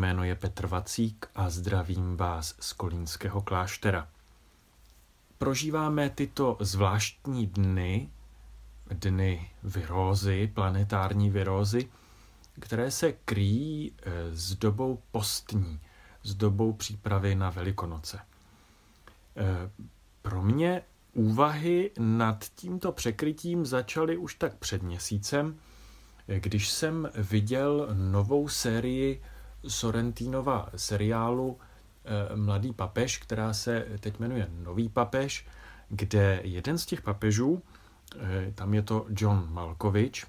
jméno je Petr Vacík a zdravím vás z Kolínského kláštera. Prožíváme tyto zvláštní dny, dny virózy, planetární virózy, které se kryjí eh, s dobou postní, s dobou přípravy na Velikonoce. Eh, pro mě úvahy nad tímto překrytím začaly už tak před měsícem, když jsem viděl novou sérii Sorrentinova seriálu eh, Mladý papež, která se teď jmenuje Nový papež, kde jeden z těch papežů, eh, tam je to John Malkovich,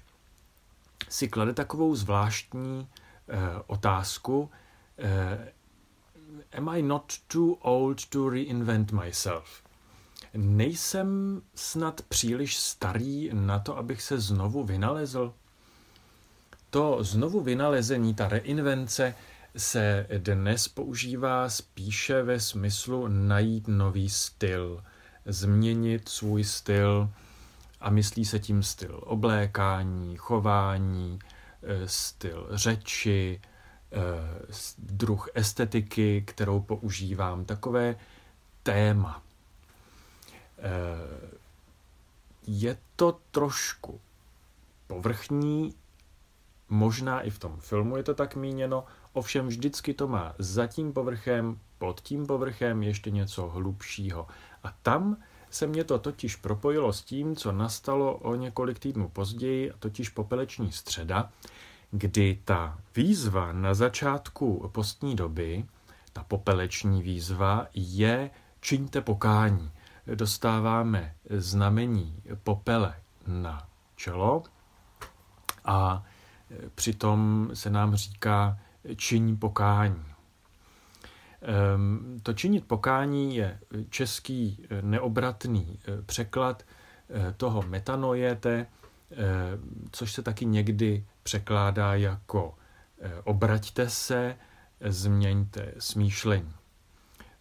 si klade takovou zvláštní eh, otázku, Am I not too old to reinvent myself? Nejsem snad příliš starý na to, abych se znovu vynalezl? To znovu vynalezení, ta reinvence, se dnes používá spíše ve smyslu najít nový styl, změnit svůj styl a myslí se tím styl oblékání, chování, eh, styl řeči, eh, druh estetiky, kterou používám, takové téma. Eh, je to trošku povrchní, možná i v tom filmu je to tak míněno, ovšem vždycky to má za tím povrchem, pod tím povrchem ještě něco hlubšího. A tam se mě to totiž propojilo s tím, co nastalo o několik týdnů později, totiž popeleční středa, kdy ta výzva na začátku postní doby, ta popeleční výzva, je čiňte pokání dostáváme znamení popele na čelo a přitom se nám říká činí pokání. Ehm, to činit pokání je český neobratný eh, překlad eh, toho metanojete, eh, což se taky někdy překládá jako obraťte se, změňte smýšlení.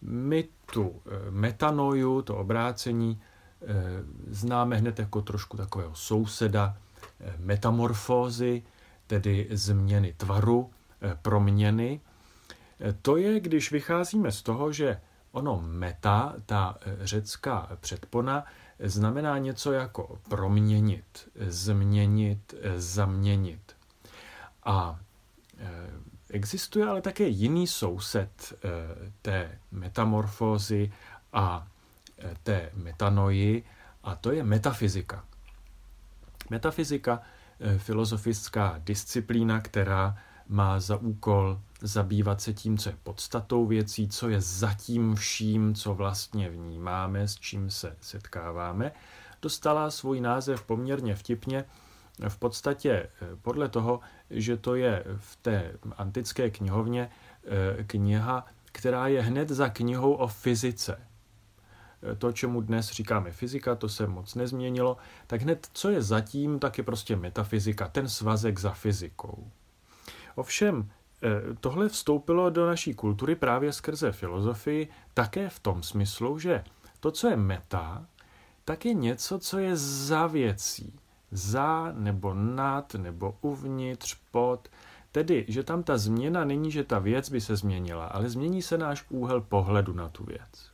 My tu eh, metanoju, to obrácení, eh, známe hned jako trošku takového souseda eh, metamorfózy, tedy změny tvaru, proměny. To je, když vycházíme z toho, že ono meta, ta řecká předpona, znamená něco jako proměnit, změnit, zaměnit. A Existuje ale také jiný soused eh, té metamorfózy a eh, té metanoji, a to je metafyzika. Metafyzika, eh, filozofická disciplína, která má za úkol zabývat se tím, co je podstatou věcí, co je zatím vším, co vlastně vnímáme, s čím se setkáváme, dostala svůj název poměrně vtipně v podstatě eh, podle toho, že to je v té antické knihovně eh, kniha, která je hned za knihou o fyzice. Eh, to, čemu dnes říkáme fyzika, to se moc nezměnilo, tak hned co je zatím, tak je prostě metafyzika, ten svazek za fyzikou. Ovšem, tohle vstoupilo do naší kultury právě skrze filozofii, také v tom smyslu, že to, co je meta, tak je něco, co je za věcí za nebo nad nebo uvnitř, pod. Tedy, že tam ta změna není, že ta věc by se změnila, ale změní se náš úhel pohledu na tu věc.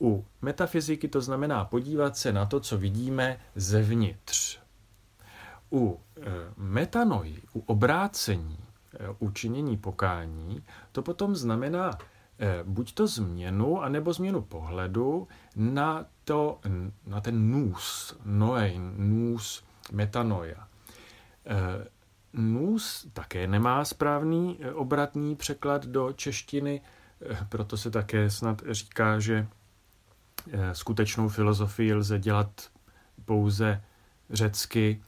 U metafyziky to znamená podívat se na to, co vidíme zevnitř. U e, metanoji, u obrácení, e, u činění pokání, to potom znamená e, buď to změnu, anebo změnu pohledu na to, na ten nůs, noein, nůs, metanoja. Nůs také nemá správný obratný překlad do češtiny, proto se také snad říká, že skutečnou filozofii lze dělat pouze řecky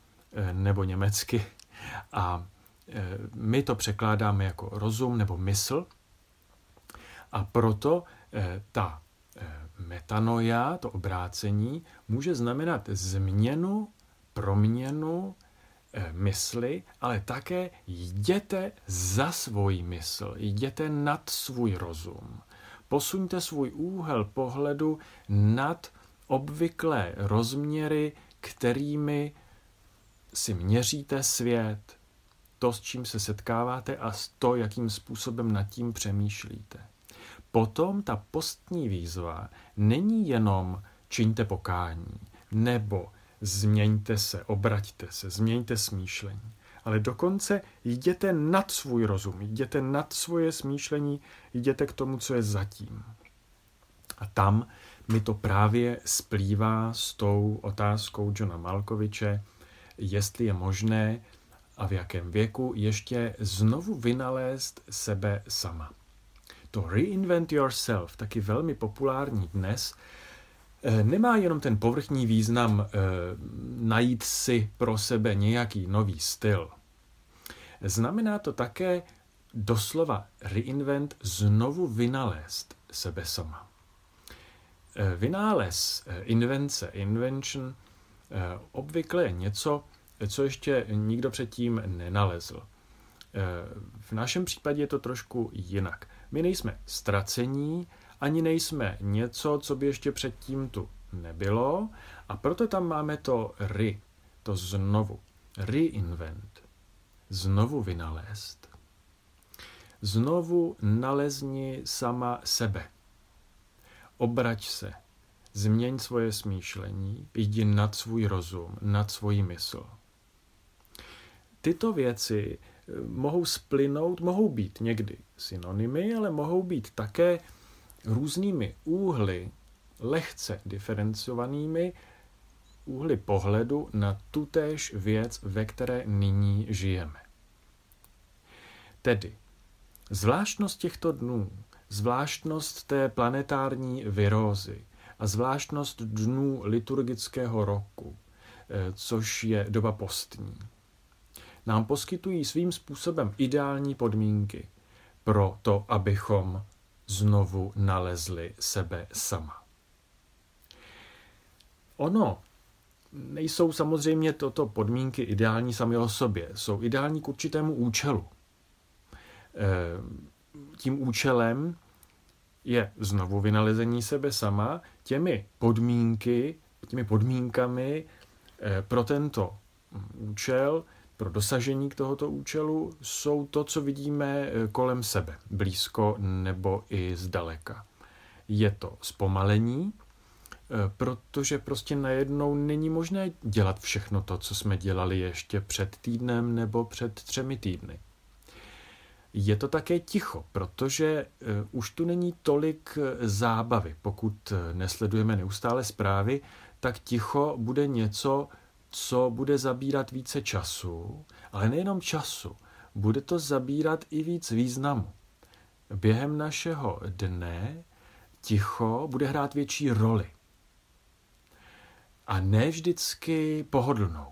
nebo německy. A my to překládáme jako rozum nebo mysl. A proto ta metanoja, to obrácení, může znamenat změnu, proměnu mysli, ale také jděte za svůj mysl, jděte nad svůj rozum. Posuňte svůj úhel pohledu nad obvyklé rozměry, kterými si měříte svět. to, s čím se setkáváte a to, jakým způsobem nad tím přemýšlíte. Potom ta postní výzva není jenom čiňte pokání, nebo změňte se, obraťte se, změňte smýšlení, ale dokonce jděte nad svůj rozum, jděte nad svoje smýšlení, jděte k tomu, co je zatím. A tam mi to právě splývá s tou otázkou Johna Malkoviče, jestli je možné a v jakém věku ještě znovu vynalézt sebe sama. To reinvent yourself, taky velmi populární dnes, eh, nemá jenom ten povrchní význam e, najít si pro sebe nějaký nový styl. Znamená to také doslova reinvent znovu vynalézt sebe sama. E, vynález, invence, invention, e, obvykle je něco, co ještě nikdo předtím nenalezl. V našem případě je to trošku jinak. My nejsme ztracení, ani nejsme něco, co by ještě předtím tu nebylo, a proto tam máme to ry, to znovu, reinvent, znovu vynalézt. Znovu nalezni sama sebe. Obrať se, změň svoje smýšlení, jdi nad svůj rozum, nad svůj mysl. Tyto věci mohou splynout, mohou být někdy synonymy, ale mohou být také různými úhly, lehce diferencovanými úhly pohledu na tutéž věc, ve které nyní žijeme. Tedy, zvláštnost těchto dnů, zvláštnost té planetární virózy a zvláštnost dnů liturgického roku, eh, což je doba postní, nám poskytují svým způsobem ideální podmínky pro to, abychom znovu nalezli sebe sama. Ono nejsou samozřejmě toto podmínky ideální sami o sobě, jsou ideální k určitému účelu. E, tím účelem je znovu vynalezení sebe sama těmi podmínky, těmi podmínkami e, pro tento účel pro dosažení k tohoto účelu jsou to, co vidíme eh, kolem sebe, blízko nebo i zdaleka. Je to zpomalení, eh, protože prostě najednou není možné dělat všechno to, co jsme dělali ještě před týdnem nebo před třemi týdny. Je to také ticho, protože uh, už tu není tolik zábavy. Pokud nesledujeme neustále zprávy, tak ticho bude něco, co bude zabírat více času, ale nejenom času, bude to zabírat i víc významu. Během našeho dne ticho bude hrát větší roli. A ne vždycky pohodlnou.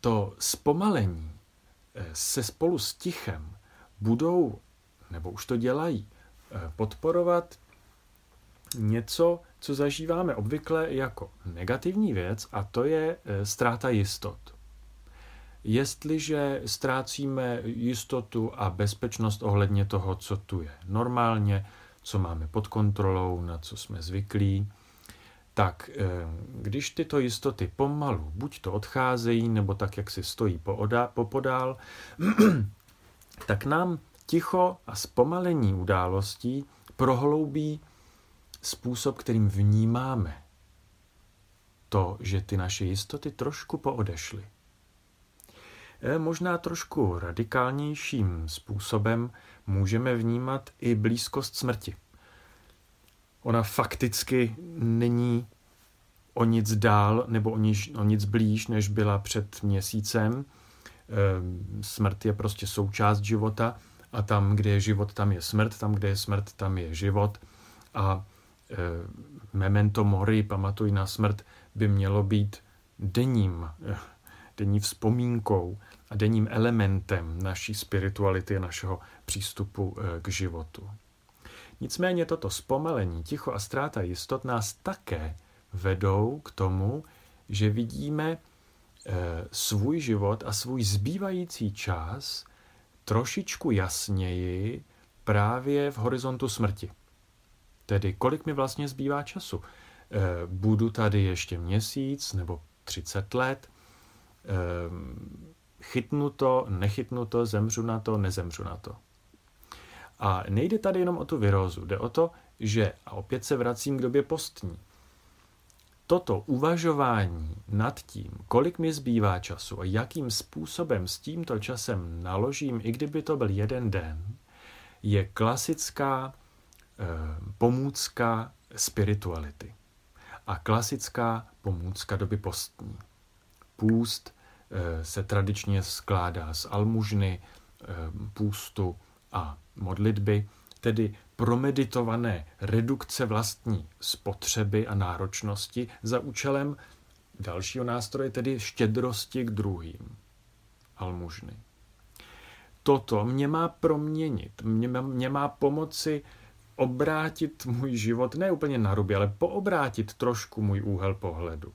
To zpomalení eh, se spolu s tichem budou, nebo už to dělají, eh, podporovat něco, co zažíváme obvykle jako negativní věc, a to je e, ztráta jistot. Jestliže ztrácíme jistotu a bezpečnost ohledně toho, co tu je normálně, co máme pod kontrolou, na co jsme zvyklí, tak e, když tyto jistoty pomalu buď to odcházejí, nebo tak, jak si stojí popodál, tak nám ticho a zpomalení událostí prohloubí způsob, kterým vnímáme to, že ty naše jistoty trošku poodešly. E, možná trošku radikálnějším způsobem můžeme vnímat i blízkost smrti. Ona fakticky není o nic dál nebo o nic, o nic blíž, než byla před měsícem. E, smrt je prostě součást života a tam, kde je život, tam je smrt, tam, kde je smrt, tam je život. A Eh, memento mori, pamatuj na smrt, by mělo být denním, denní vzpomínkou a denním elementem naší spirituality a našeho přístupu eh, k životu. Nicméně toto zpomalení, ticho a ztráta jistot nás také vedou k tomu, že vidíme svůj život a svůj zbývající čas trošičku jasněji právě v horizontu smrti. Tedy kolik mi vlastně zbývá času? Eh, budu tady ještě měsíc nebo 30 let? Eh, chytnu to, nechytnu to, zemřu na to, nezemřu na to. A nejde tady jenom o tu virózu, jde o to, že, a opět se vracím k době postní, toto uvažování nad tím, kolik mi zbývá času a jakým způsobem s tímto časem naložím, i kdyby to byl jeden den, je klasická e, pomůcka spirituality a klasická pomůcka doby postní. Půst e, se tradičně skládá z almužny, e, půstu a modlitby, tedy promeditované redukce vlastní spotřeby a náročnosti za účelem dalšího nástroje, tedy štědrosti k druhým. Almužny. Toto mě má proměnit, mě, mě má pomoci obrátit můj život, ne úplně na ruby, ale poobrátit trošku můj úhel pohledu.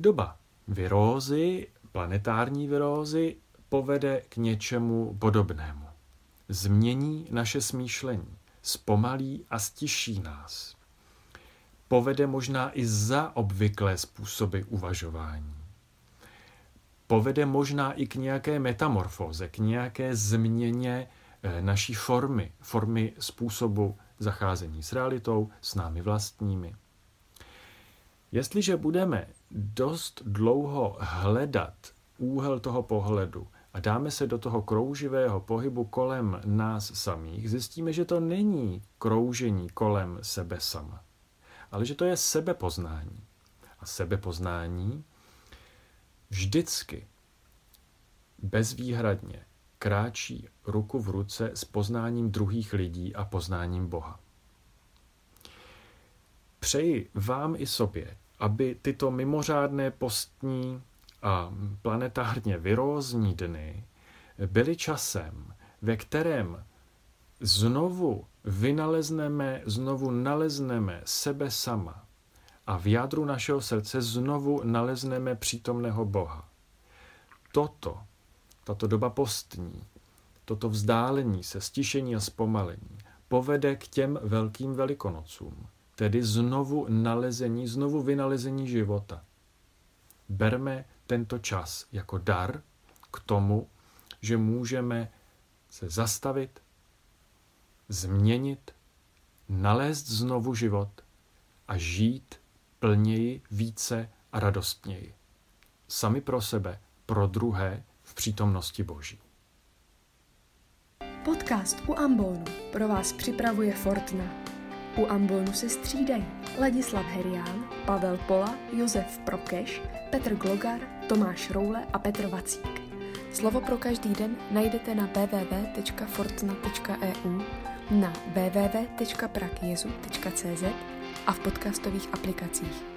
Doba virózy, planetární virózy, povede k něčemu podobnému změní naše smýšlení, zpomalí a stiší nás. Povede možná i za obvyklé způsoby uvažování. Povede možná i k nějaké metamorfóze, k nějaké změně eh, naší formy, formy způsobu zacházení s realitou, s námi vlastními. Jestliže budeme dost dlouho hledat úhel toho pohledu, a dáme se do toho krouživého pohybu kolem nás samých, zjistíme, že to není kroužení kolem sebe sama, ale že to je sebepoznání. A sebepoznání vždycky bezvýhradně kráčí ruku v ruce s poznáním druhých lidí a poznáním Boha. Přeji vám i sobě, aby tyto mimořádné postní a planetárně virózní dny byly časem, ve kterém znovu vynalezneme, znovu nalezneme sebe sama a v jádru našeho srdce znovu nalezneme přítomného Boha. Toto, tato doba postní, toto vzdálení se, stišení a zpomalení povede k těm velkým velikonocům, tedy znovu nalezení, znovu vynalezení života. Berme tento čas jako dar k tomu, že můžeme se zastavit, změnit, nalézt znovu život a žít plněji, více a radostněji. Sami pro sebe, pro druhé v přítomnosti Boží. Podcast u Ambonu pro vás připravuje Fortna. U Ambonu se střídají Ladislav Herián, Pavel Pola, Josef Prokeš, Petr Glogar, Tomáš Roule a Petr Vacík. Slovo pro každý den najdete na www.fortna.eu, na www.prakjezu.cz a v podcastových aplikacích.